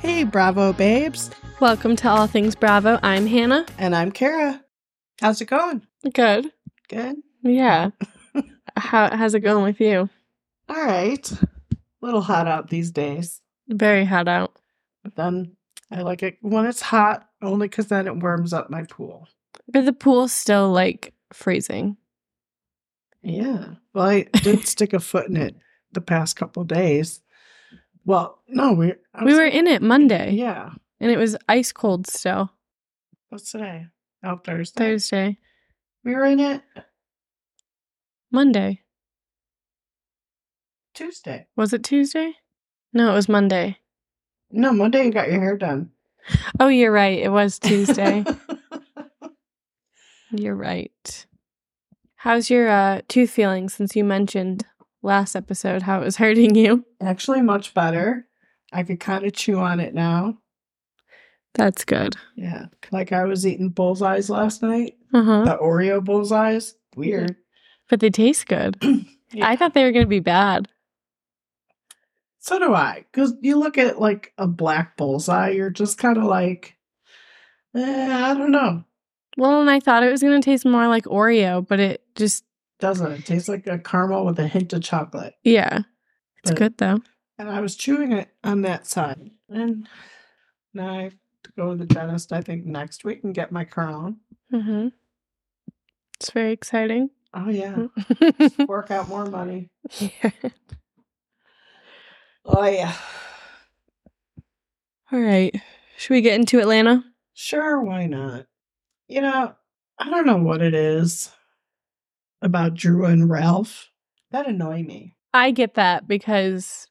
Hey, Bravo babes. Welcome to All Things Bravo. I'm Hannah. And I'm Kara. How's it going? Good. Good. Yeah. How how's it going with you? All right. A little hot out these days. Very hot out. But then I like it when it's hot only because then it warms up my pool. But the pool's still like freezing. Yeah. Well, I did stick a foot in it the past couple days. Well, no, we I We were in it Monday. Yeah. And it was ice cold still. What's today? Oh, Thursday. Thursday. We were in it Monday. Tuesday. Was it Tuesday? No, it was Monday. No, Monday you got your hair done. Oh, you're right. It was Tuesday. you're right. How's your uh, tooth feeling since you mentioned last episode how it was hurting you? Actually, much better. I could kind of chew on it now. That's good. Yeah. Like I was eating bullseyes last night. Uh huh. The Oreo bullseyes. Weird. But they taste good. Yeah. I thought they were going to be bad. So do I. Because you look at like a black bullseye, you're just kind of like, eh, I don't know. Well, and I thought it was going to taste more like Oreo, but it just, Doesn't it? Tastes like a caramel with a hint of chocolate. yeah. It's But- good though. And I was chewing it on that side. And now I have to go to the dentist, I think, next week and get my crown. hmm It's very exciting. Oh, yeah. Work out more money. Yeah. Oh, yeah. All right. Should we get into Atlanta? Sure, why not? You know, I don't know what it is about Drew and Ralph that annoy me. I get that because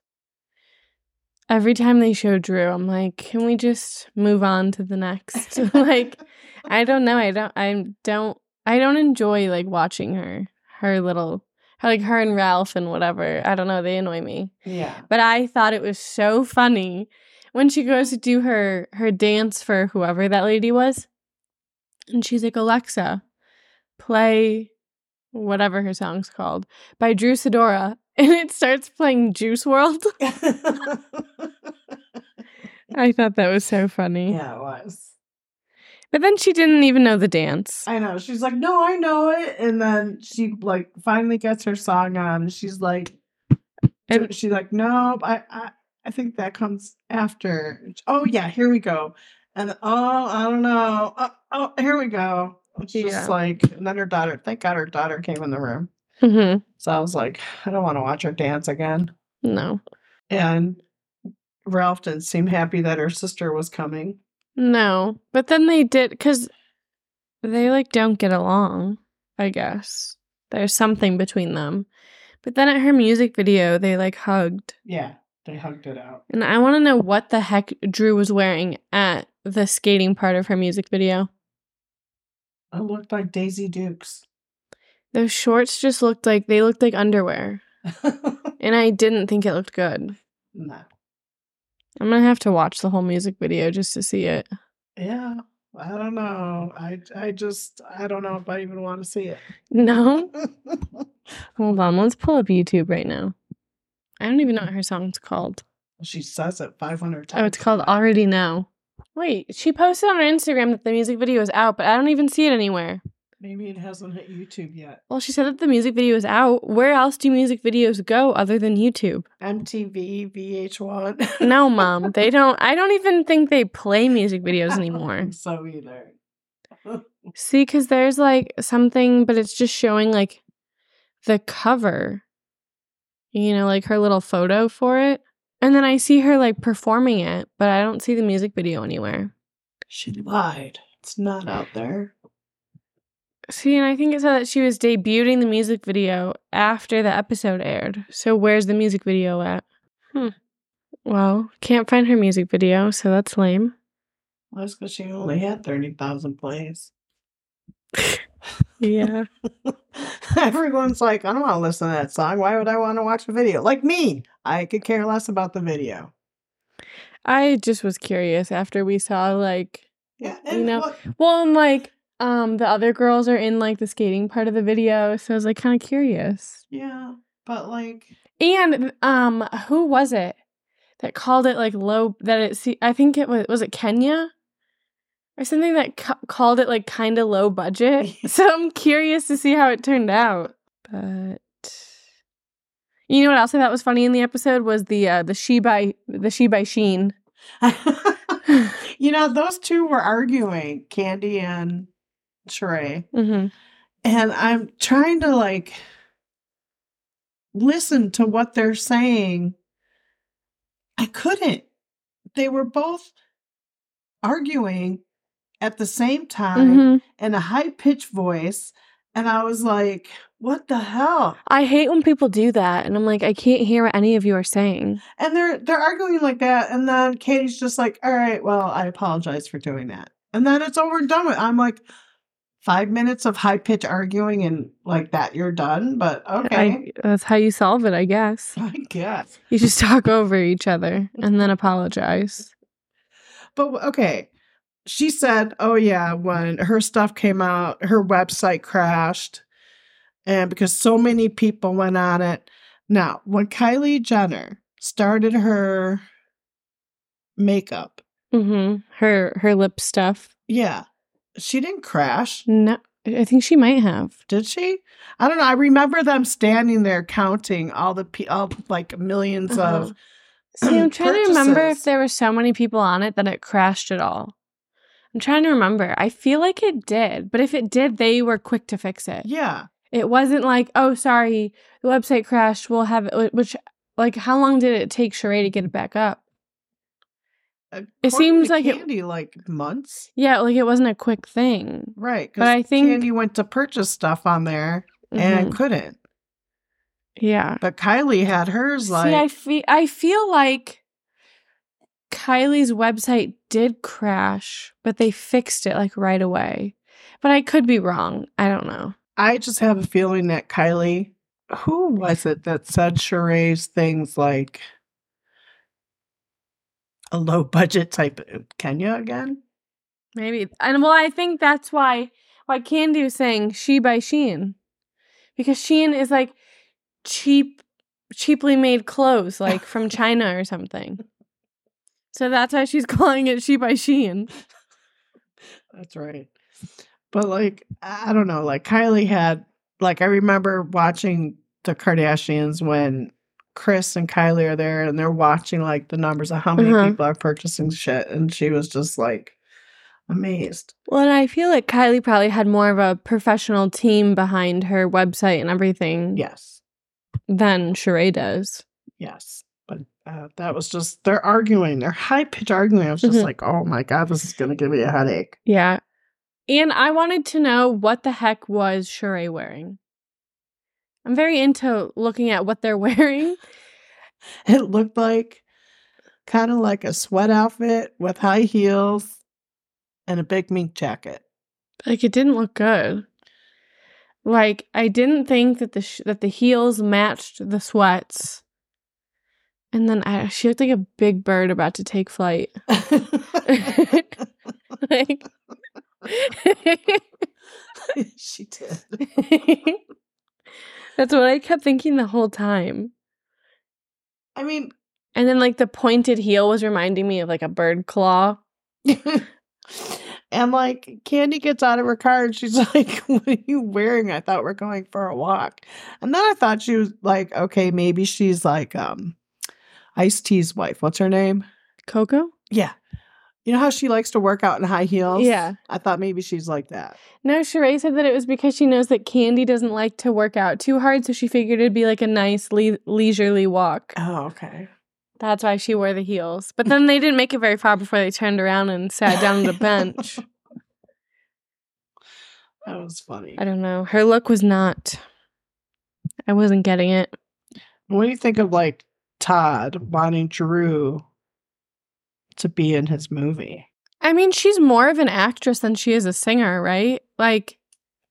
every time they show Drew, I'm like, can we just move on to the next? like, I don't know. I don't. I don't. I don't enjoy like watching her. Her little, her, like her and Ralph and whatever. I don't know. They annoy me. Yeah. But I thought it was so funny when she goes to do her her dance for whoever that lady was, and she's like, Alexa, play whatever her song's called by Drew Sidora, and it starts playing Juice WRLD. I thought that was so funny. yeah, it was. But then she didn't even know the dance. I know. She's like, no, I know it. And then she like finally gets her song on. She's like, And- she's like, no, I, I, I think that comes after. Oh yeah, here we go. And oh, I don't know. Oh, oh here we go. It's just like, and then her daughter. Thank God her daughter came in the room. hmm So I was like, I don't want to watch her dance again. No, And Ralph didn't seem happy that her sister was coming. no. But then they did because they like don't get along. I guess there's something between them. But then at her music video, they like hugged. Yeah, they hugged it out. And I want to know what the heck Drew was wearing at the skating part of her music video. It looked like Daisy Dukes. Those shorts just looked like they looked like underwear. And I didn't think it looked good. no. I'm going to have to watch the whole music video just to see it. Yeah, I don't know. I I just I don't know if I even want to see it. No? Hold on. Let's pull up YouTube right now. I don't even know what her song's called. she says it 500 times. Oh, it's called Already Know. Wait, she posted on her Instagram that the music video is out, but I don't even see it anywhere. Maybe it hasn't hit YouTube yet. Well, she said that the music video is out. Where else do music videos go other than YouTube? MTV, VH1. No, mom, they don't. I don't even think they play music videos anymore. so either. See, because there's like something, but it's just showing like the cover, you know, like her little photo for it. And then I see her like performing it, but I don't see the music video anywhere. She lied. It's not out there. See, and I think it said that she was debuting the music video after the episode aired. So where's the music video at? Hmm. Well, can't find her music video, so that's lame. Well, that's because she only had 30,000 plays. Yeah. Everyone's like, I don't want to listen to that song. Why would I want to watch the video? Like me, I could care less about the video. I just was curious after we saw like Yeah, You know, well, I'm like um the other girls are in like the skating part of the video, so I was like kind of curious. Yeah, but like, And um who was it that called it like low that it see I think it was was it Kenya or something that ca- called it like kind of low budget. so I'm curious to see how it turned out. But you know what else I thought was funny in the episode was the uh the she by the she by Shein. you know, those two were arguing, Kandi and Sheree. hmm and I'm trying to like listen to what they're saying. I couldn't. They were both arguing at the same time hmm in a high pitched voice. And I was like, what the hell? I hate when people do that, and I'm like, I can't hear what any of you are saying. And they're they're arguing like that. And then Katie's just like, all right, well, I apologize for doing that. And then it's over and done with. I'm like, five minutes of high pitch arguing and like that, you're done. But okay. I, that's how you solve it, I guess. I guess. You just talk over each other and then apologize. But okay. She said, oh, yeah, when her stuff came out, her website crashed. And because so many people went on it. Now, when Kylie Jenner started her makeup, hmm Her her lip stuff. yeah, she didn't crash, No, I think she might have. did she? I don't know. I remember them standing there counting all the pe- all like 1000000s Uh-huh. of. See, I'm trying to remember if there were so many people on it that it crashed at all. I'm trying to remember. I feel like it did, but if it did, they were quick to fix it. Yeah. It wasn't like, oh, sorry, the website crashed. We'll have it. Which, like, how long did it take Sheree to get it back up? According seems to like it- Kandi, like months. Yeah, like it wasn't a quick thing. Right. But I think- Kandi went to purchase stuff on there and Mhm. couldn't. yeah. But Kylie had hers like See, I feel I feel like Kylie's website did crash, but they fixed it like right away. But I could be wrong. I don't know. I just have a feeling that Kylie who was it that said Sheree's things like a low budget type of Kenya again? Maybe. And well, I think that's why why Kandi was saying she by Shein. Because Shein is like cheap cheaply made clothes, like from China or something. So that's why she's calling it she by Shein. That's right. But like I don't know, like Kylie had like I remember watching the Kardashians when Kris and Kylie are there and they're watching like the numbers of how many Uh-huh. people are purchasing shit and she was just like amazed. Well, and I feel like Kylie probably had more of a professional team behind her website and everything Yes. than Sheree does. Yes. Uh, that was just they're arguing, they're high pitched arguing. I was just Mhm. like, oh my god, this is gonna give me a headache. Yeah. And I wanted to know what the heck was Sheree wearing. I'm very into looking at what they're wearing. It looked like kind of like a sweat outfit with high heels and a big mink jacket. Like it didn't look good. Like I didn't think that the sh- that the heels matched the sweats. And then I, she looked like a big bird about to take flight. like she did. That's what I kept thinking the whole time. I mean, And then like the pointed heel was reminding me of like a bird claw. and like Kandi gets out of her car and she's like, What are you wearing? I thought we're going for a walk. And then I thought she was like, okay, maybe she's like um Ice T's wife. What's her name? Coco? Yeah. You know how she likes to work out in high heels? Yeah. I thought maybe she's like that. No, Sheree said that it was because she knows that Kandi doesn't like to work out too hard, so she figured it'd be like a nice le- leisurely walk. Oh, okay. That's why she wore the heels. But then they didn't make it very far before they turned around and sat down on the bench. That was funny. I don't know. Her look was not. I wasn't getting it. What do you think of like Todd wanting Drew to be in his movie? I mean, she's more of an actress than she is a singer, right? Like,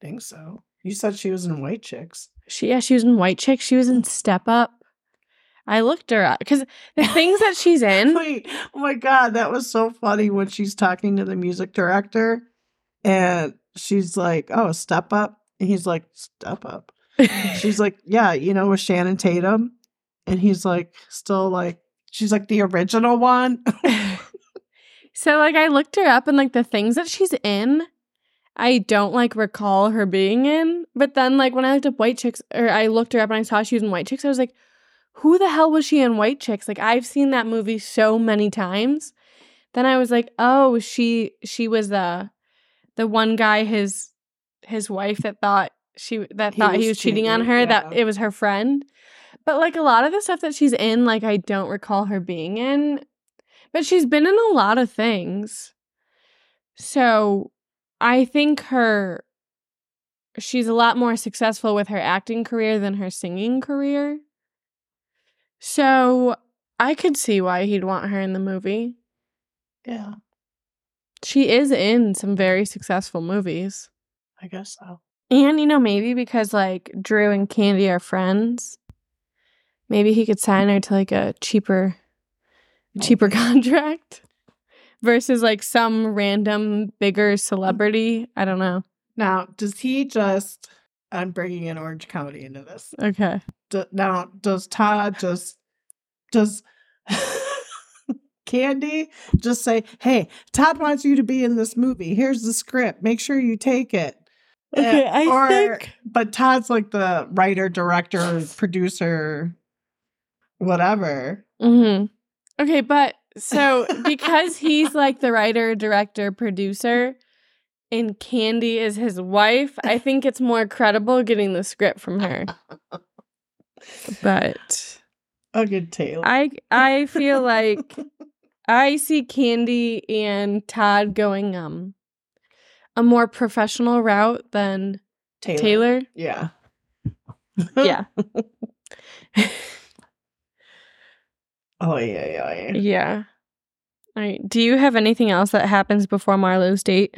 I think so. You said she was in White Chicks. she yeah, she was in White Chicks. She was in Step Up. I looked her up because the things that she's in. Wait, oh my god, that was so funny when she's talking to the music director and she's like, "Oh, step up," and he's like, "Step up." She's like, "Yeah, you know, with Channing Tatum," and he's like, still like, she's like the original one. so like I looked her up and like the things that she's in, I don't like recall her being in. But then like when I looked up White Chicks or I looked her up and I saw she was in White Chicks, I was like, who the hell was she in White Chicks? Like I've seen that movie so many times. Then I was like, oh, she she was the the one guy his his wife that thought she that He thought he was was cheating on cheating, her that it was her friend. But like a lot of the stuff that she's in, like I don't recall her being in. But she's been in a lot of things. So I think her she's a lot more successful with her acting career than her singing career. So I could see why he'd want her in the movie. yeah, She is in some very successful movies. I guess so. And, you know, maybe because like Drew and Kandi are friends, maybe he could sign her to like a cheaper, cheaper contract versus like some random bigger celebrity. I don't know. Now, does he just? I'm bringing in Orange County into this. Okay. D- now, does Todd just does Kandi just say, "Hey, Todd wants you to be in this movie. Here's the script. Make sure you take it." Okay, Eh, I or- think- but Todd's like the writer, director, producer, whatever. hmm Okay, but so because he's like the writer, director, producer, and Kandi is his wife, I think it's more credible getting the script from her. But A good tale. I I feel like I see Kandi and Todd going um a more professional route than Taylor. Yeah. Yeah. Oh yeah, yeah, yeah. yeah. All right. Do you have anything else that happens before Marlo's date?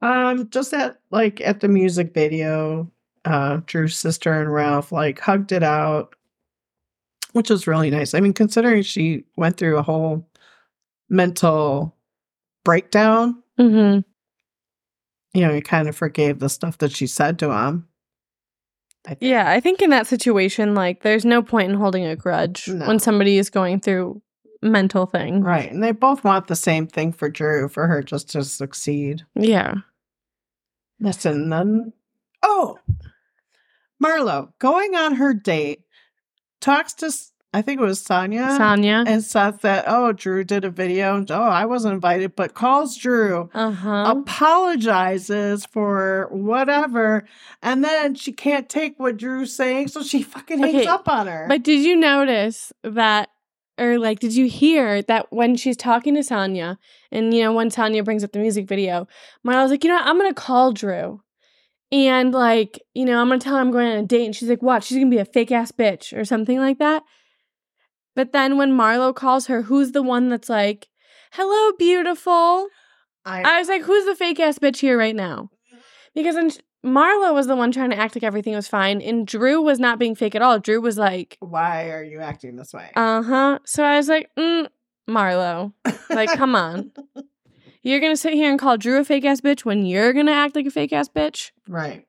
Um, just that like at the music video, uh, Drew's sister and Ralph like hugged it out, which was really nice. I mean, considering she went through a whole mental breakdown, Mm-hmm. you know, he kind of forgave the stuff that she said to him. I. Yeah, I think in that situation, like, there's no point in holding a grudge No. when somebody is going through mental things. Right. And they both want the same thing for Drew, for her just to succeed. Yeah. Listen, then. Oh, Marlo going on her date talks to, I think it was Sanya. Sanya. and says that, oh, Drew did a video. And, oh, I wasn't invited, but calls Drew, Uh huh. apologizes for whatever. And then she can't take what Drew's saying. So she fucking hangs Okay, up on her. But did you notice that, or like, did you hear that when she's talking to Sanya, and you know, when Sanya brings up the music video, Marla's like, you know, what? I'm gonna call Drew, and like, you know, I'm gonna tell her I'm going on a date, and she's like, what? She's gonna be a fake ass bitch or something like that. But then when Marlo calls her, who's the one that's like, hello, beautiful? I, I was like, who's the fake ass bitch here right now? Because sh- Marlo was the one trying to act like everything was fine, and Drew was not being fake at all. Drew was like, why are you acting this way? uh huh. So I was like, mm, Marlo, like, come on. You're gonna sit here and call Drew a fake ass bitch when you're gonna act like a fake ass bitch, right.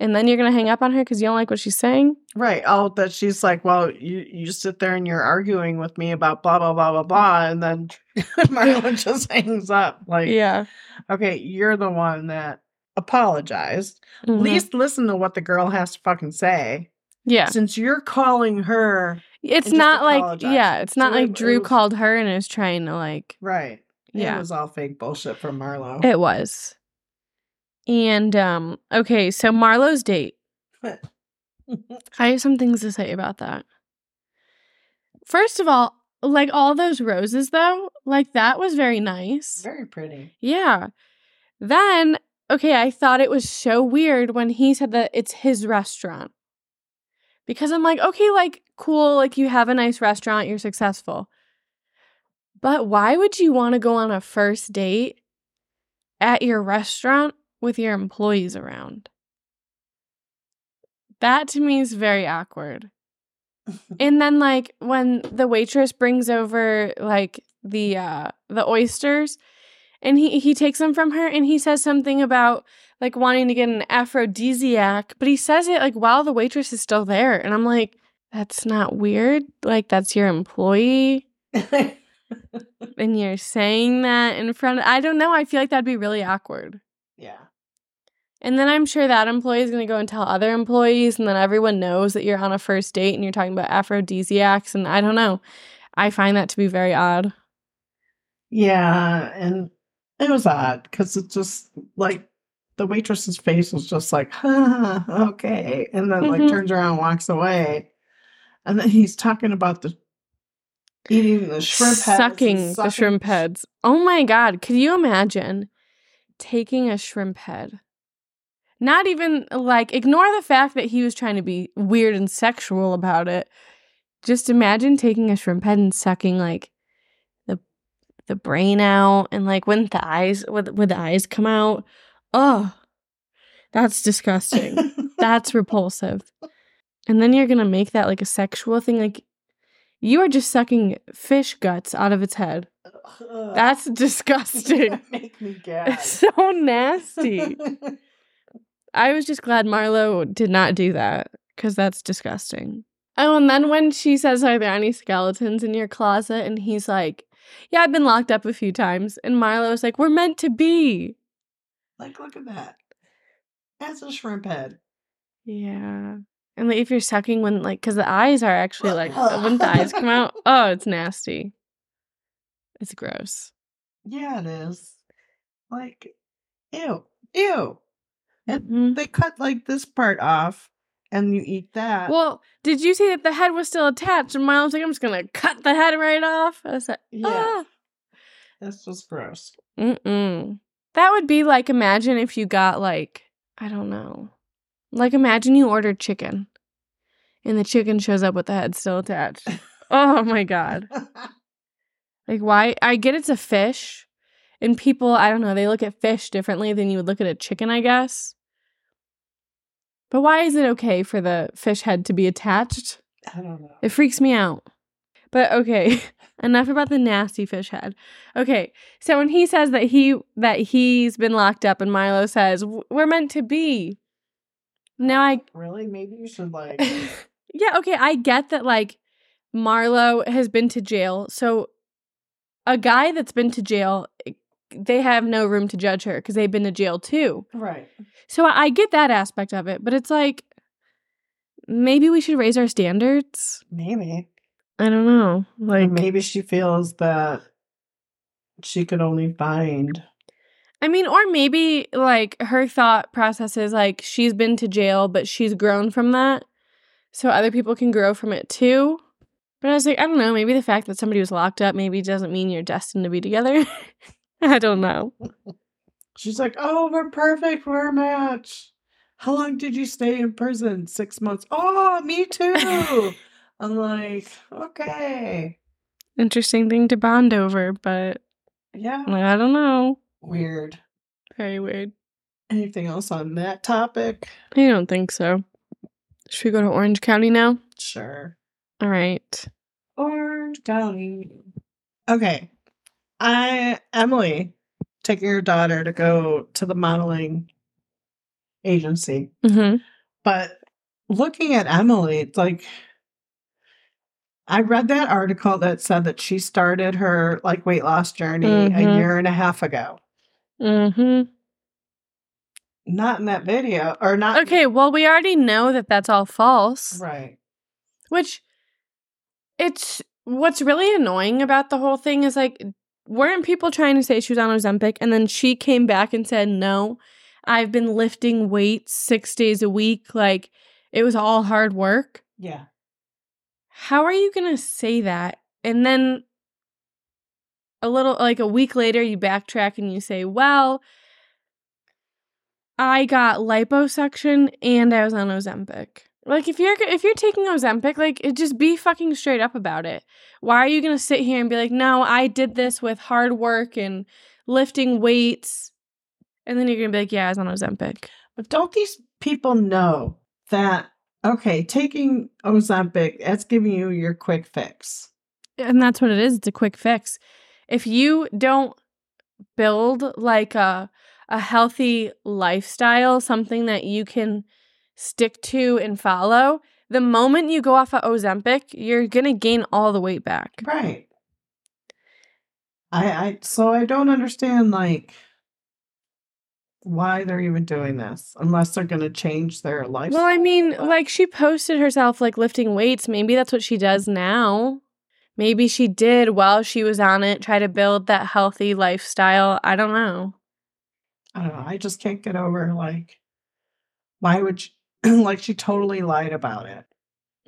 And then you're gonna hang up on her because you don't like what she's saying. Right. Oh, that she's like, well, you, you sit there and you're arguing with me about blah, blah, blah, blah, blah. And then Marlon just hangs up. Like, Yeah. okay, you're the one that apologized. At Mhm. least listen to what the girl has to fucking say. Yeah. Since you're calling her, It's not like yeah. It's not So like it Drew was- called her and is trying to like right. Yeah. It was all fake bullshit from Marlo. It was. And um okay, so Marlo's date. I have some things to say about that. First of all, like all those roses though, like that was very nice. Very pretty. Yeah. Then, okay, I thought it was so weird when he said that it's his restaurant. Because I'm like, okay, like cool, like you have a nice restaurant, you're successful. But why would you want to go on a first date at your restaurant with your employees around? That to me is very awkward. And then like when the waitress brings over like the uh the oysters and he he takes them from her and he says something about like wanting to get an aphrodisiac, but he says it like while the waitress is still there and I'm like that's not weird. Like that's your employee and you're saying that in front of I don't know, I feel like that'd be really awkward. yeah. And then I'm sure that employee is going to go and tell other employees, and then everyone knows that you're on a first date and you're talking about aphrodisiacs. And I don't know. I find that to be very odd. Yeah, and it was odd because it just like the waitress's face was just like, huh, okay. And then like Mhm. turns around and walks away. And then he's talking about the eating the shrimp heads. and sucking the shrimp heads. Oh my God. Could you imagine taking a shrimp head? Not even like, ignore the fact that he was trying to be weird and sexual about it. Just imagine taking a shrimp head and sucking like the the brain out and like when the eyes when, when the eyes come out. Oh, that's disgusting. that's repulsive. And then you're gonna make that like a sexual thing. Like you are just sucking fish guts out of its head. Ugh. That's disgusting. Make me gag. it's so nasty. I was just glad Marlo did not do that because that's disgusting. Oh, and then when she says, Are there any skeletons in your closet? And he's like, Yeah, I've been locked up a few times. And Marlo's like, We're meant to be. like, look at that. That's a shrimp head. Yeah. And like if you're sucking when like because the eyes are actually like uh, when the eyes come out, oh, it's nasty. It's gross. Yeah, it is. Like, ew, ew. And Mhm. they cut like this part off, and you eat that. Well, did you see that the head was still attached? And Miles was like, I'm just gonna cut the head right off. I was like, yeah, ah. that's just gross. Mm-mm. That would be like imagine if you got like I don't know, like imagine you ordered chicken, and the chicken shows up with the head still attached. oh my god! Like why? I get it's a fish, and people I don't know they look at fish differently than you would look at a chicken, I guess. But why is it okay for the fish head to be attached? I don't know. It freaks me out. But okay, enough about the nasty fish head. Okay, so when he says that he that he's been locked up, and Milo says we're meant to be. Now I really maybe you should like. yeah okay I get that like Marlo has been to jail, so a guy that's been to jail, they have no room to judge her because they've been to jail too. right. So I I get that aspect of it, but it's like maybe we should raise our standards. Maybe. I don't know, Like maybe she feels that she could only find. I mean, or maybe like her thought process is like she's been to jail, but she's grown from that. So other people can grow from it too. But I was like, I don't know, maybe the fact that somebody was locked up maybe doesn't mean you're destined to be together. I don't know. She's like, "Oh, we're perfect We're a match." How long did you stay in prison? Six months. Oh, me too. I'm like, okay, Interesting thing to bond over, but yeah, I don't know. weird. Very weird. Anything else on that topic? I don't think so. Should we go to Orange County now? Sure. All right. Orange County. Okay. I Emily taking her daughter to go to the modeling agency. Mm-hmm. But looking at Emily, it's like I read that article that said that she started her like weight loss journey a Mhm. year and a half ago. Mm-hmm. Not in that video or not Okay, well, we already know that that's all false. Right. Which it's what's really annoying about the whole thing is like weren't people trying to say she was on Ozempic and then she came back and said no, I've been lifting weights 6 days a week like it was all hard work. Yeah. How are you going to say that? And then a little like a week later you backtrack and you say, "Well, I got liposuction and I was on Ozempic." Like if you're if you're taking Ozempic, like it just be fucking straight up about it. Why are you going to sit here and be like, "No, I did this with hard work and lifting weights." And then you're going to be like, "Yeah, I was on Ozempic." But don't these people know that okay, taking Ozempic, that's giving you your quick fix. And that's what it is. It's a quick fix. If you don't build like a a healthy lifestyle, something that you can stick to and follow, the moment you go off of Ozempic, you're gonna gain all the weight back. Right. I I so I don't understand like why they're even doing this unless they're going to change their life. Well, I mean, like she posted herself like lifting weights. Maybe that's what she does now. Maybe she did while she was on it, try to build that healthy lifestyle. I don't know. I don't know. I just can't get over like why would she, like she totally lied about it.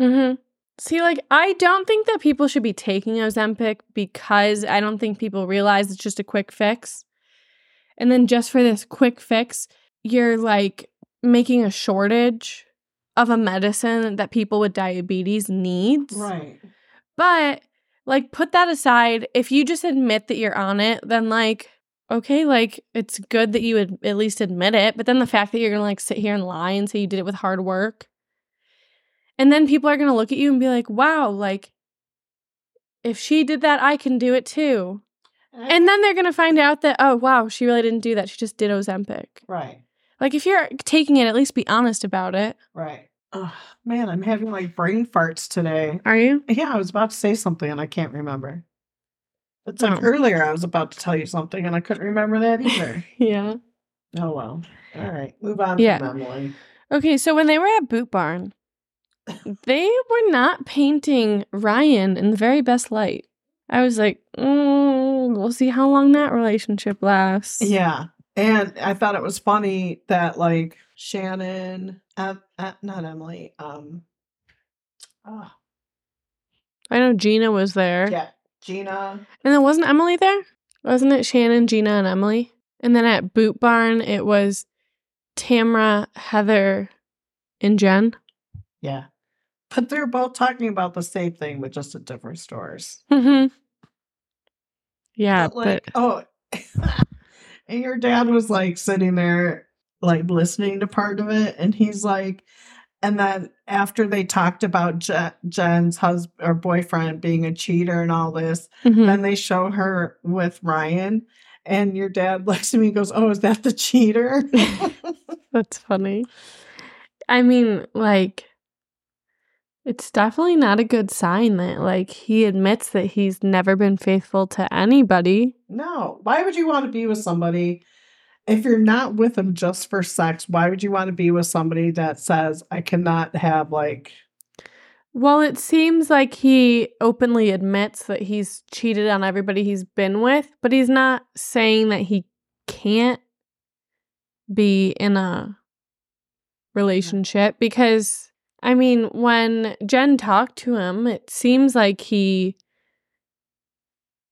Mhm. See, like I don't think that people should be taking Ozempic because I don't think people realize it's just a quick fix. And then just for this quick fix, you're like making a shortage of a medicine that people with diabetes needs. Right. But like put that aside, if you just admit that you're on it, then like okay, like it's good that you would at least admit it, but then the fact that you're to like sit here and lie and say you did it with hard work. And then people are to look at you and be like, "Wow, like if she did that, I can do it too." And then they're to find out that, oh, wow, she really didn't do that. She just did Ozempic. right. Like, if you're taking it, at least be honest about it. Right. Oh, man, I'm having like brain farts today. Are you? Yeah, I was about to say something and I can't remember. It's like Oh. earlier I was about to tell you something and I couldn't remember that either. Yeah. oh well. All right. Move on Yeah. Okay, so when they were at Boot Barn, they were not painting Ryan in the very best light. I was like, mm, we'll see how long that relationship lasts. Yeah. And I thought it was funny that like Shannon uh, uh, not Emily, um oh, I know Gina was there. yeah, Gina. And then wasn't Emily there? Wasn't it Shannon, Gina, and Emily? And then at Boot Barn, it was Tamra, Heather, and Jen. Yeah. But they're both talking about the same thing but just at different stores. Mm-hmm. Yeah, but like, oh, and your dad was like sitting there, like listening to part of it, and he's like, and then after they talked about Je- Jen's husband or boyfriend being a cheater and all this, Mhm. then they show her with Ryan, and your dad looks at me and goes, "Oh, is that the cheater?" that's funny. I mean, like, it's definitely not a good sign that, like, he admits that he's never been faithful to anybody. no, why would you want to be with somebody? If you're not with them just for sex, why would you want to be with somebody that says, I cannot have like Well, it seems like he openly admits that he's cheated on everybody he's been with, but he's not saying that he can't be in a mm-hmm. relationship because I mean, when Jen talked to him, it seems like he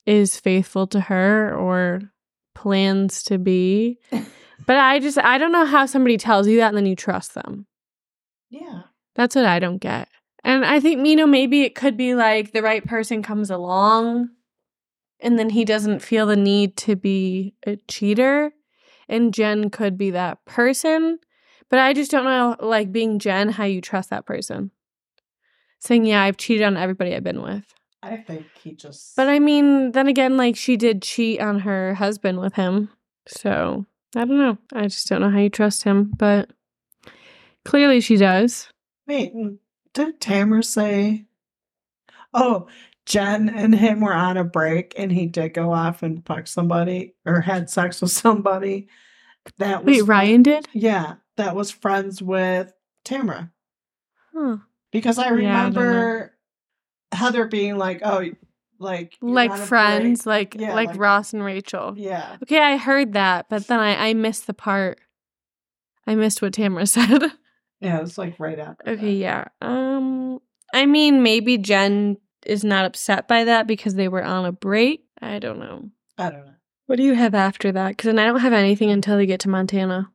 is faithful to her or plans to be. But I just I don't know how somebody tells you that and then you trust them. Yeah. That's what I don't get. And I think, you know, maybe it could be like the right person comes along and then he doesn't feel the need to be a cheater. And Jen could be that person. But I just don't know, like being Jen, how you trust that person. Saying, yeah, I've cheated on everybody I've been with. I think he just But I mean, then again, like she did cheat on her husband with him. So I don't know. I just don't know how you trust him. But clearly she does. wait, mm, did Tamra say Oh, Jen and him were on a break and he did go off and fuck somebody or had sex with somebody. That was Wait, Ryan did? Yeah, that was friends with Tamra. Huh. Because I remember Heather being like, "Oh, like like friends, like Yeah, like, like- Ross and Rachel. Yeah, Okay, I heard that, but then I I missed the part. I missed what Tamra said. yeah, it was like right after. okay, yeah. Um, I mean, maybe Jen is not upset by that because they were on a break. I don't know. I don't know. What do you have after that? Because then I don't have anything until they get to Montana.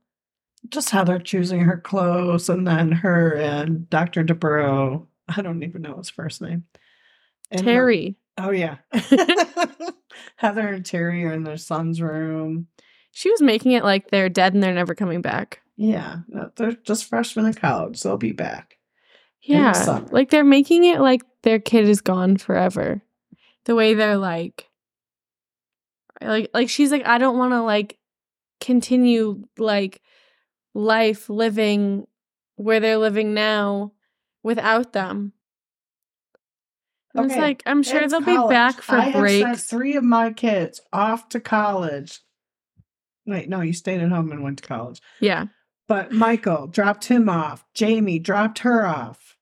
Just Heather choosing her clothes, and then her and Doctor Dubrow. I don't even know his first name. And Terry. oh yeah. Heather and Terry are in their son's room. She was making it like they're dead and they're never coming back. Yeah, no, they're just freshmen in college. They'll be back. The Yeah. summer. Like they're making it like their kid is gone forever. The way they're like Like like she's like I don't want to like continue like life living where they're living now without them. And It's Okay, like I'm sure It's they'll college. be back for I have sent breaks. three of my kids off to college. Wait, no, you stayed at home and went to college. Yeah. But Michael dropped him off. Jamie dropped her off.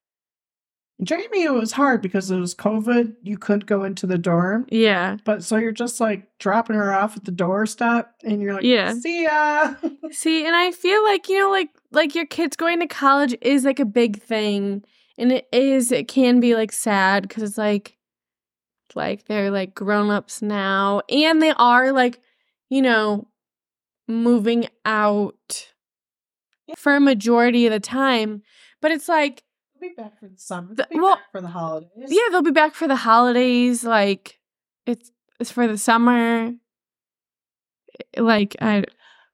Jamie, it was hard because it was COVID. You couldn't go into the dorm. Yeah. But so you're just like dropping her off at the doorstep and you're like, Yeah. see ya. See, and I feel like, you know, like like your kids going to college is like a big thing. And it is it can be like sad cuz it's like like they're like grown-ups now and they are like, you know, moving out for a majority of the time. But it's like They'll be back for the summer. The- They'll be well, back for the holidays. yeah, they'll be back for the holidays like it's it's for the summer. Like I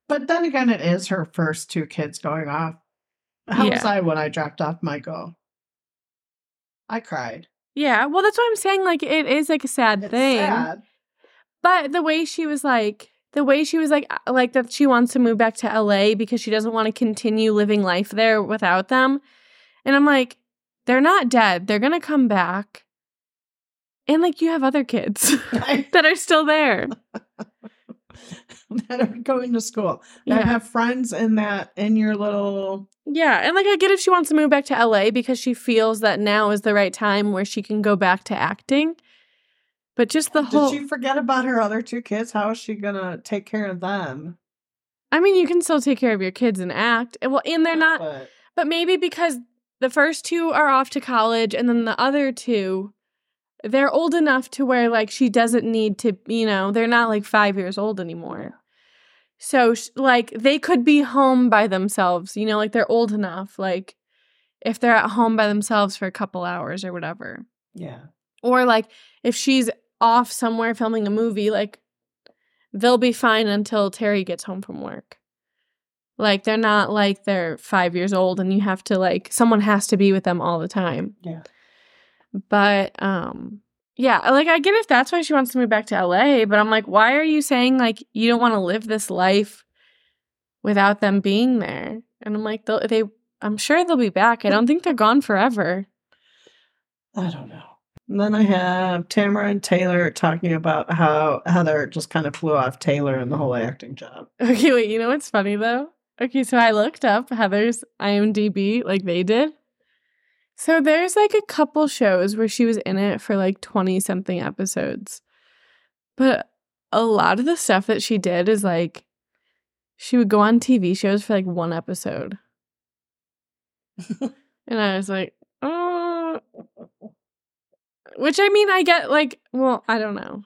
But then again, it is her first two kids going off. How was Yeah. I when I dropped off Michael? I cried. yeah, well that's what I'm saying like it is like a sad It's thing. sad. But the way she was like, the way she was like, like that she wants to move back to LA because she doesn't want to continue living life there without them. And I'm like, they're not dead. They're going to come back. And like, you have other kids that are still there. that are going to school. That Yeah. have friends in that in your little Yeah. And like, I get if she wants to move back to LA because she feels that now is the right time where she can go back to acting. But just the whole, Did she forget about her other two kids? How is she gonna take care of them? I mean, you can still take care of your kids and act. And well, and they're not, But But maybe because the first two are off to college and then the other two, they're old enough to where like she doesn't need to, you know, they're not like five years old anymore. So like they could be home by themselves, you know, like they're old enough, like if they're at home by themselves for a couple hours or whatever. yeah. Or like if she's off somewhere filming a movie, like they'll be fine until Terry gets home from work. Like they're not like they're five years old and you have to like someone has to be with them all the time. Yeah. But um yeah, like I get if that's why she wants to move back to LA, but I'm like, why are you saying like you don't want to live this life without them being there? And I'm like, they'll- they, I'm sure they'll be back. I don't think they're gone forever. I don't know. And then I have Tamra and Taylor talking about how Heather just kind of flew off Taylor and the whole acting job. Okay, wait, you know what's funny though? Okay, so I looked up Heather's IMDb like they did. So there's like a couple shows where she was in it for like 20 something episodes. But a lot of the stuff that she did is like she would go on TV shows for like one episode. and I was like, oh. Which I mean, I get like, well, I don't know.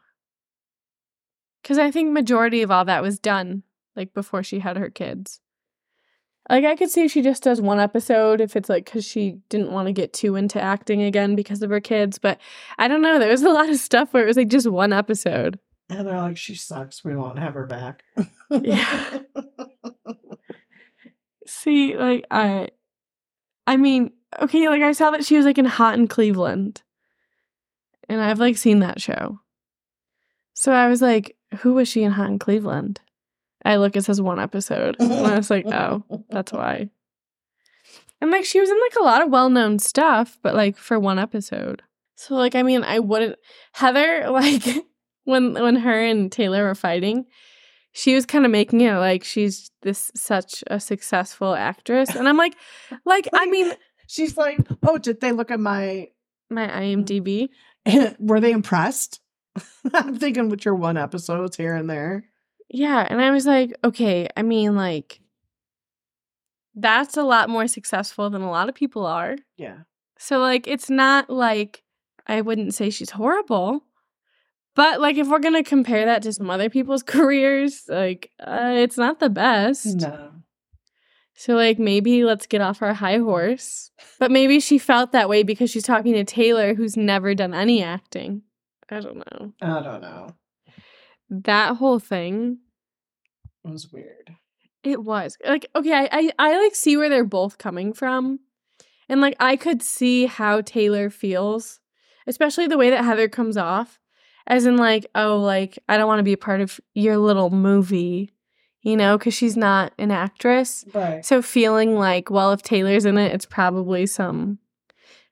Because I think majority of all that was done like before she had her kids. Like I could see if she just does one episode if it's like because she didn't want to get too into acting again because of her kids. But I don't know. There was a lot of stuff where it was like just one episode. And they're like, she sucks. We won't have her back. Yeah. See, like I, I mean, okay, like I saw that she was like in Hot in Cleveland, and I've like seen that show. So I was like, who was she in Hot in Cleveland? I look, it says one episode, and I was like, oh, that's why. And like she was in like a lot of well known stuff, but like for one episode. So like I mean I wouldn't Heather like when when her and Taylor were fighting, she was kind of making it like she's this such a successful actress. And I'm like like I mean She's like, oh, did they look at my? my IMDb. Were they impressed? I'm thinking with your one episodes here and there. Yeah, and I was like, okay, I mean like that's a lot more successful than a lot of people are. Yeah. So like it's not like I wouldn't say she's horrible. But like if we're going to compare that to some other people's careers, like uh, it's not the best. No. So like maybe let's get off our high horse. But maybe she felt that way because she's talking to Taylor who's never done any acting. I don't know. I don't know. That whole thing It was weird. It was like okay, I, I I like see where they're both coming from, and like I could see how Taylor feels, especially the way that Heather comes off, as in like, oh, like I don't want to be a part of your little movie, you know, because she's not an actress. Right. So feeling like, well, if Taylor's in it, it's probably some,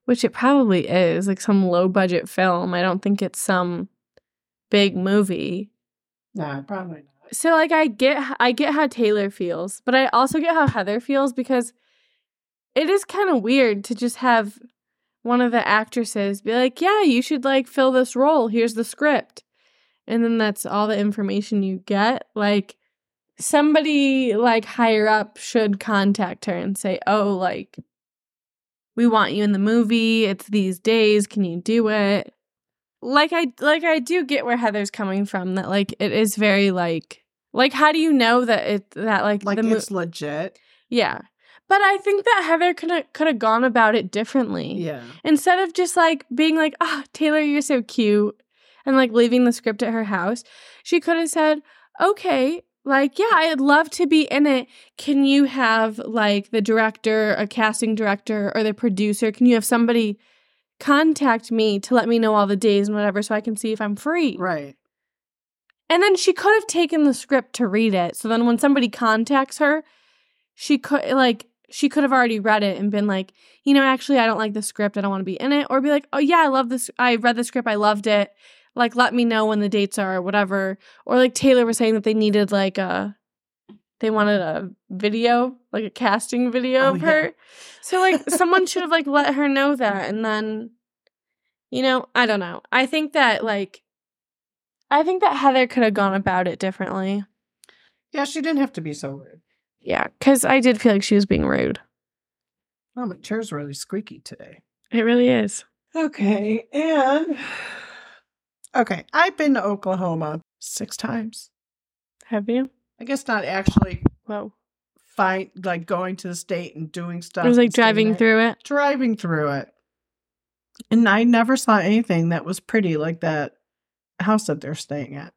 which it probably is, like some low budget film. I don't think it's some big movie. Nah, probably not. So like I get I get how Taylor feels, but I also get how Heather feels because it is kind of weird to just have one of the actresses be like, "Yeah, you should like fill this role. Here's the script." And then that's all the information you get. Like somebody like higher up should contact her and say, "Oh, like we want you in the movie. It's these days. Can you do it?" Like I like I do get where Heather's coming from that like it is very like like how do you know that it that like Like the mo- it's legit. yeah. But I think that Heather could have could have gone about it differently. Yeah. Instead of just like being like, "Ah, Taylor, you're so cute," and like leaving the script at her house, she could have said, "Okay, like yeah, I'd love to be in it. Can you have like the director, a casting director, or the producer? Can you have somebody contact me to let me know all the days and whatever, so I can see if I'm free?" Right. And then she could have taken the script to read it. So then when somebody contacts her, she could like she could have already read it and been like, you know, actually I don't like the script. I don't want to be in it. Or be like, oh yeah, I love this. I read the script. I loved it. Like let me know when the dates are or whatever. Or like Taylor was saying that they needed like a they wanted a video, like a casting video Oh, of yeah. her. So like someone should have like let her know that and then you know, I don't know. I think that like I think that Heather could have gone about it differently. Yeah, she didn't have to be so rude. Yeah, because I did feel like she was being rude. Oh, my chair's really squeaky today. It really is. Okay, and okay, I've been to Oklahoma six times. Have you? I guess not actually Whoa. find like going to the state and doing stuff. It was like driving through it. driving through it. And I never saw anything that was pretty like that house that they're staying at.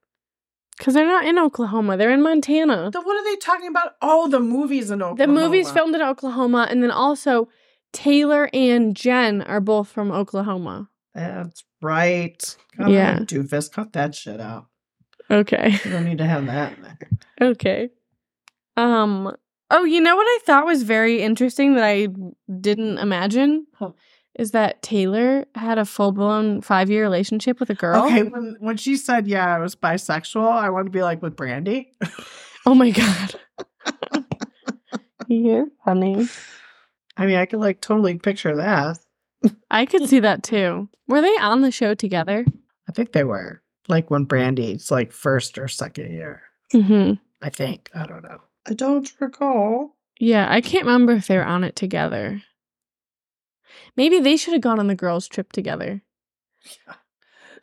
Because they're not in Oklahoma. They're in Montana. The, what are they talking about? Oh, the movies in Oklahoma. The movie's filmed in Oklahoma. And then also, Taylor and Jen are both from Oklahoma. That's right. God, Yeah. Doofus, cut that shit out. Okay. You don't need to have that in there. Okay. Um. Oh, you know what I thought was very interesting that I didn't imagine Huh. is that Taylor had a full blown five year relationship with a girl. Okay, when when she said yeah, I was bisexual, I want to be like with Brandi. Oh my god. You're funny. I mean, I could like totally picture that. I could see that too. Were they on the show together? I think they were like when Brandi's like first or second year. Mm-hmm. I think I don't know. I don't recall. Yeah, I can't remember if they were on it together. Maybe they should have gone on the girls' trip together.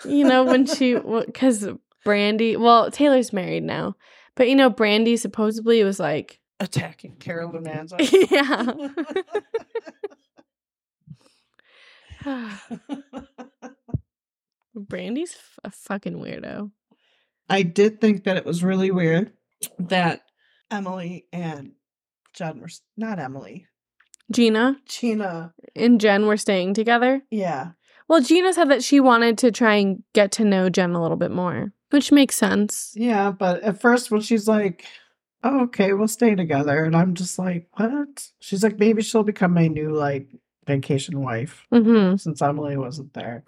You know, when she, because Brandi, well, Taylor's married now, but you know, Brandi supposedly was like, Attacking Caroline Manzo. yeah. Brandi's f- a fucking weirdo. I did think that it was really weird that Emily and Jen were not Emily. Gina Gina. and Jen were staying together. Yeah. Well, Gina said that she wanted to try and get to know Jen a little bit more, which makes sense. Yeah, but at first when she's like, oh, okay, we'll stay together. And I'm just like, what? She's like, maybe she'll become my new like vacation wife Mm-hmm. since Emily wasn't there.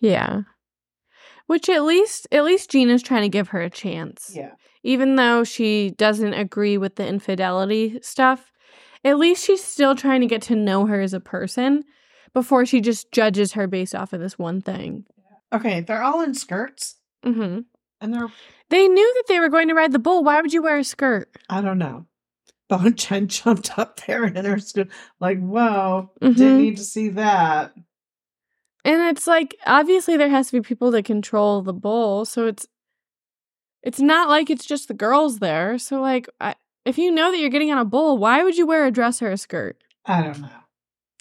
Yeah. Which at least at least Gina's trying to give her a chance. Yeah. Even though she doesn't agree with the infidelity stuff, at least she's still trying to get to know her as a person before she just judges her based off of this one thing. Okay, they're all in skirts Mm-hmm. and they're They knew that they were going to ride the bull. Why would you wear a skirt? I don't know. Jen jumped up there and in her skirt, like, whoa, Mhm. didn't need to see that. And it's like obviously there has to be people that control the bull, so it's it's not like it's just the girls there. So like I, if you know that you're getting on a bull, why would you wear a dress or a skirt? I don't know.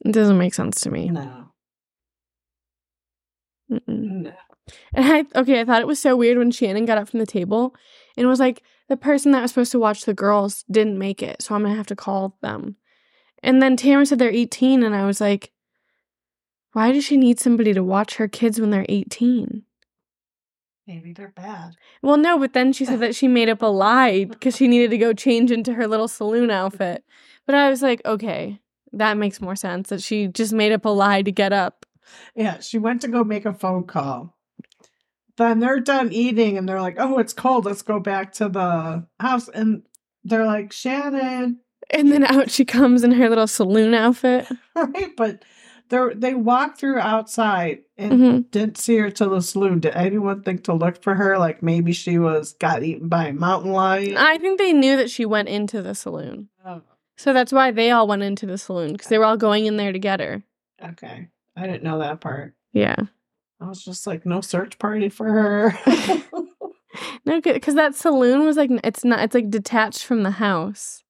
It doesn't make sense to me. No. Mm-mm. No. And I okay, I thought it was so weird when Shannon got up from the table and was like, the person that was supposed to watch the girls didn't make it, so I'm gonna have to call them. And then Tamra said they're 18, and I was like, why does she need somebody to watch her kids when they're 18? Maybe they're bad. Well, no, but then she said that she made up a lie because she needed to go change into her little saloon outfit. But I was like, okay, that makes more sense that she just made up a lie to get up. Yeah, she went to go make a phone call. Then they're done eating and they're like, oh, it's cold. Let's go back to the house. And they're like, Shannon. And then out she comes in her little saloon outfit. Right. But they they walked through outside and Mhm. didn't see her till the saloon. Did anyone think to look for her? Like maybe she was got eaten by a mountain lion? I think they knew that she went into the saloon. Oh, So that's why they all went into the saloon because they were all going in there to get her. okay. I didn't know that part. Yeah. I was just like, no search party for her. No, because that saloon was like it's not. It's like detached from the house.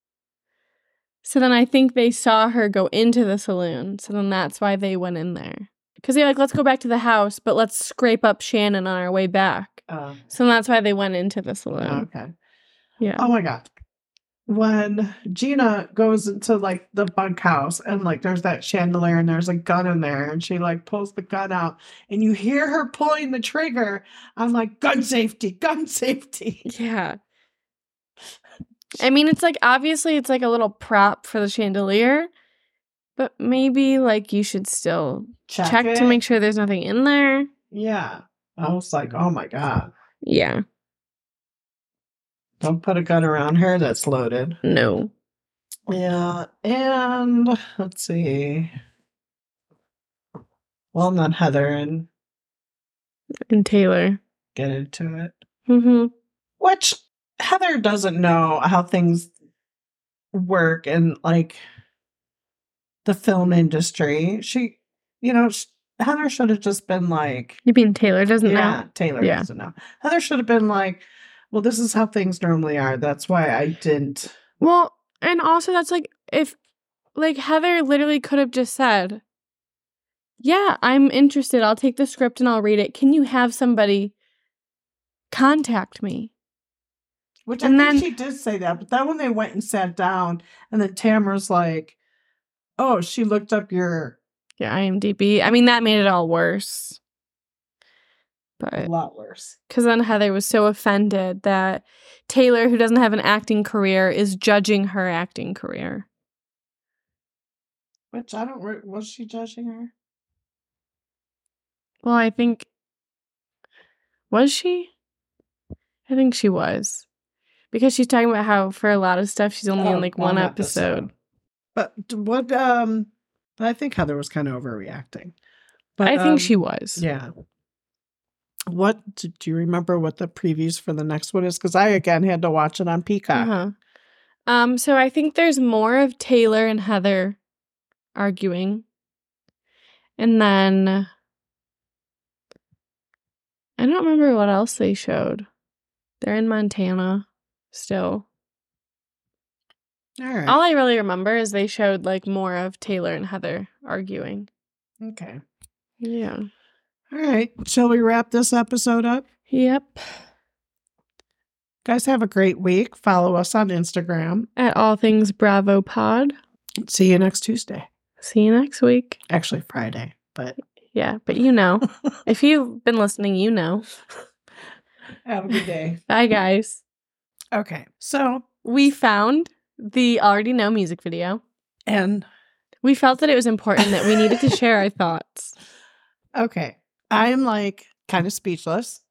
So then I think they saw her go into the saloon. So then that's why they went in there. Because they're like, let's go back to the house, but let's scrape up Shannon on our way back. Uh, So that's why they went into the saloon. okay. Yeah. Oh my god. When Gina goes into like the bunkhouse and like there's that chandelier and there's a gun in there and she like pulls the gun out and you hear her pulling the trigger, I'm like, gun safety, gun safety. Yeah. I mean, it's like obviously it's like a little prop for the chandelier, but maybe like you should still check, to make sure there's nothing in there. Yeah. I was like, oh my god. Yeah. Don't put a gun around her that's loaded. No. Yeah. And let's see. Well, not Heather and And Taylor. get into it. Mm-hmm. which Heather doesn't know how things work in like the film industry. She, you know, sh- Heather should have just been like, You mean Taylor doesn't yeah, know? Taylor Yeah. doesn't know. Heather should have been like, well, this is how things normally are. That's why I didn't. Well, and also that's like if like Heather literally could have just said, "Yeah, I'm interested. I'll take the script and I'll read it. Can you have somebody contact me?" Which And I think then- she did say that, but then when they went and sat down, and then Tamra's like, "Oh, she looked up your Yeah, IMDb. I mean, that made it all worse. But a lot worse." because then Heather was so offended that Taylor, who doesn't have an acting career, is judging her acting career. Which I don't. Re- was she judging her? Well, I think was she? I think she was. Because she's talking about how for a lot of stuff she's only in Oh, like one, episode. But what? Um, I think Heather was kind of overreacting. But I think um, she was. Yeah. What do, do you remember? What the previews for the next one is? Because I again had to watch it on Peacock. Uh-huh. Um, so I think there's more of Taylor and Heather arguing. And then I don't remember what else they showed. They're in Montana still. All right. All I really remember is they showed like more of Taylor and Heather arguing. okay. Yeah. All right. Shall we wrap this episode up? Yep. Guys, have a great week. Follow us on Instagram. At All Things Bravo Pod. See you next Tuesday. See you next week. Actually, Friday. But Yeah, but you know. if you've been listening, you know. have a good day. Bye, guys. Okay. So, We found the already know music video. and We felt that it was important that we needed to share our thoughts. okay. I'm like kind of speechless.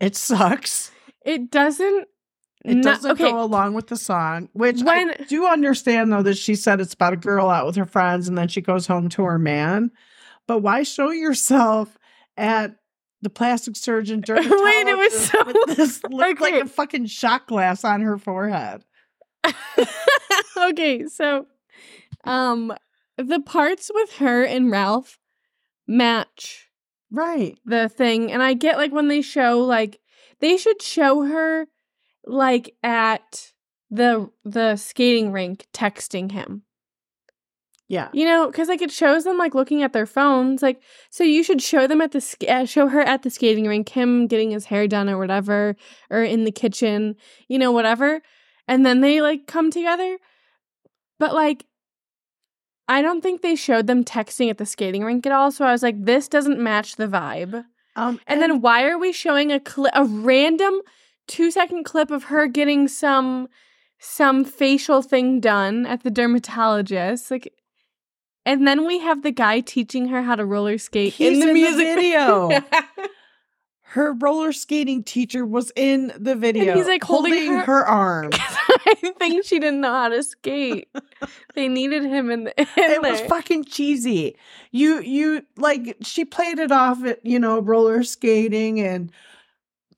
It sucks. It doesn't. It doesn't okay. go along with the song, which When- I do understand though that she said it's about a girl out with her friends and then she goes home to her man. But why show yourself at the plastic surgeon during Wait, it was so- with this looked like a fucking shot glass on her forehead. okay, so um the parts with her and Ralph match Right. the thing and I get like when they show like they should show her like at the the skating rink texting him. Yeah. You know, because like it shows them like looking at their phones. Like, so you should show them at the sk- uh, show her at the skating rink, him getting his hair done or whatever, or in the kitchen, you know, whatever, and then they like come together. But like, I don't think they showed them texting at the skating rink at all. So I was like, this doesn't match the vibe. Um, And then why are we showing a clip, a random two second clip of her getting some some facial thing done at the dermatologist? Like, and then we have the guy teaching her how to roller skate He's in the in the music video. her roller skating teacher was in the video. he's, like, holding her- her arm. I think she didn't know how to skate. they needed him in, the, in it was fucking cheesy. You you like she played it off at you know roller skating and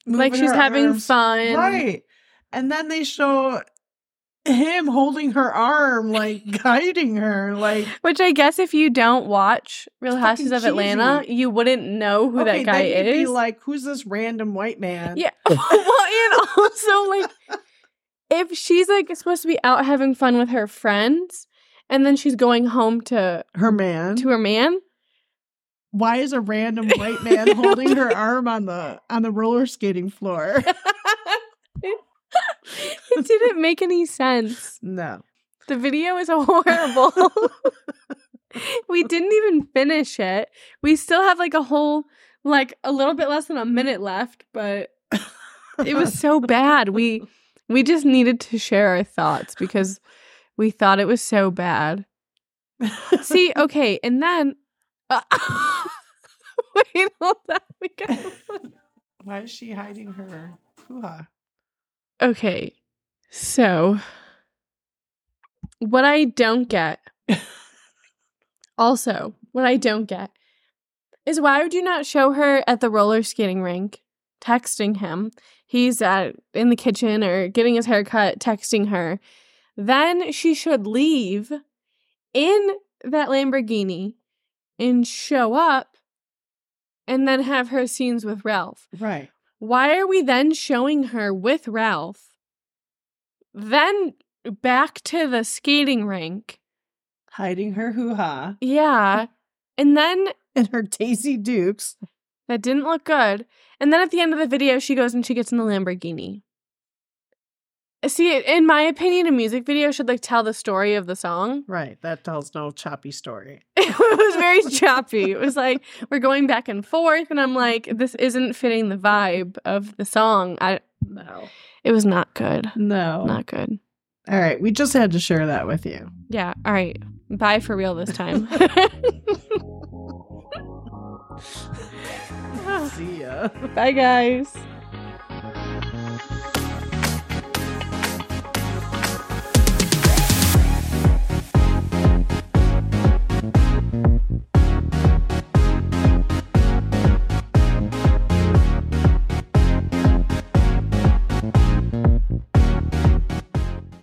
like she's having arms. fun. right, and then they show him holding her arm, like guiding her, like Which I guess if you don't watch Real Houses of Atlanta, cheesy. you wouldn't know who okay, that guy is. Be like, who's this random white man? Yeah. well, and also like if she's like supposed to be out having fun with her friends and then she's going home to her man. to her man. Why is a random white man holding her arm on the on the roller skating floor? it didn't make any sense. no. The video is horrible. we didn't even finish it. We still have like a whole like a little bit less than a minute left, but it was so bad. We we just needed to share our thoughts because we thought it was so bad. See, okay, and then uh, wait, hold on. We got Why is she hiding her hoo-ha? Okay, so what I don't get, also, what I don't get is why would you not show her at the roller skating rink texting him? He's at in the kitchen or getting his hair cut, texting her. Then she should leave in that Lamborghini and show up and then have her scenes with Ralph. Right. Why are we then showing her with Ralph? Then back to the skating rink. Hiding her hoo-ha Yeah. And then and her Daisy Dukes. that didn't look good. And then at the end of the video, she goes and she gets in the Lamborghini. See, in my opinion, a music video should like tell the story of the song. Right. That tells no choppy story. It was very choppy. It was like we're going back and forth, and I'm like, this isn't fitting the vibe of the song. I No. it was not good. No. Not good. All right. We just had to share that with you. Yeah. All right. Bye for real this time. See ya. Bye, guys.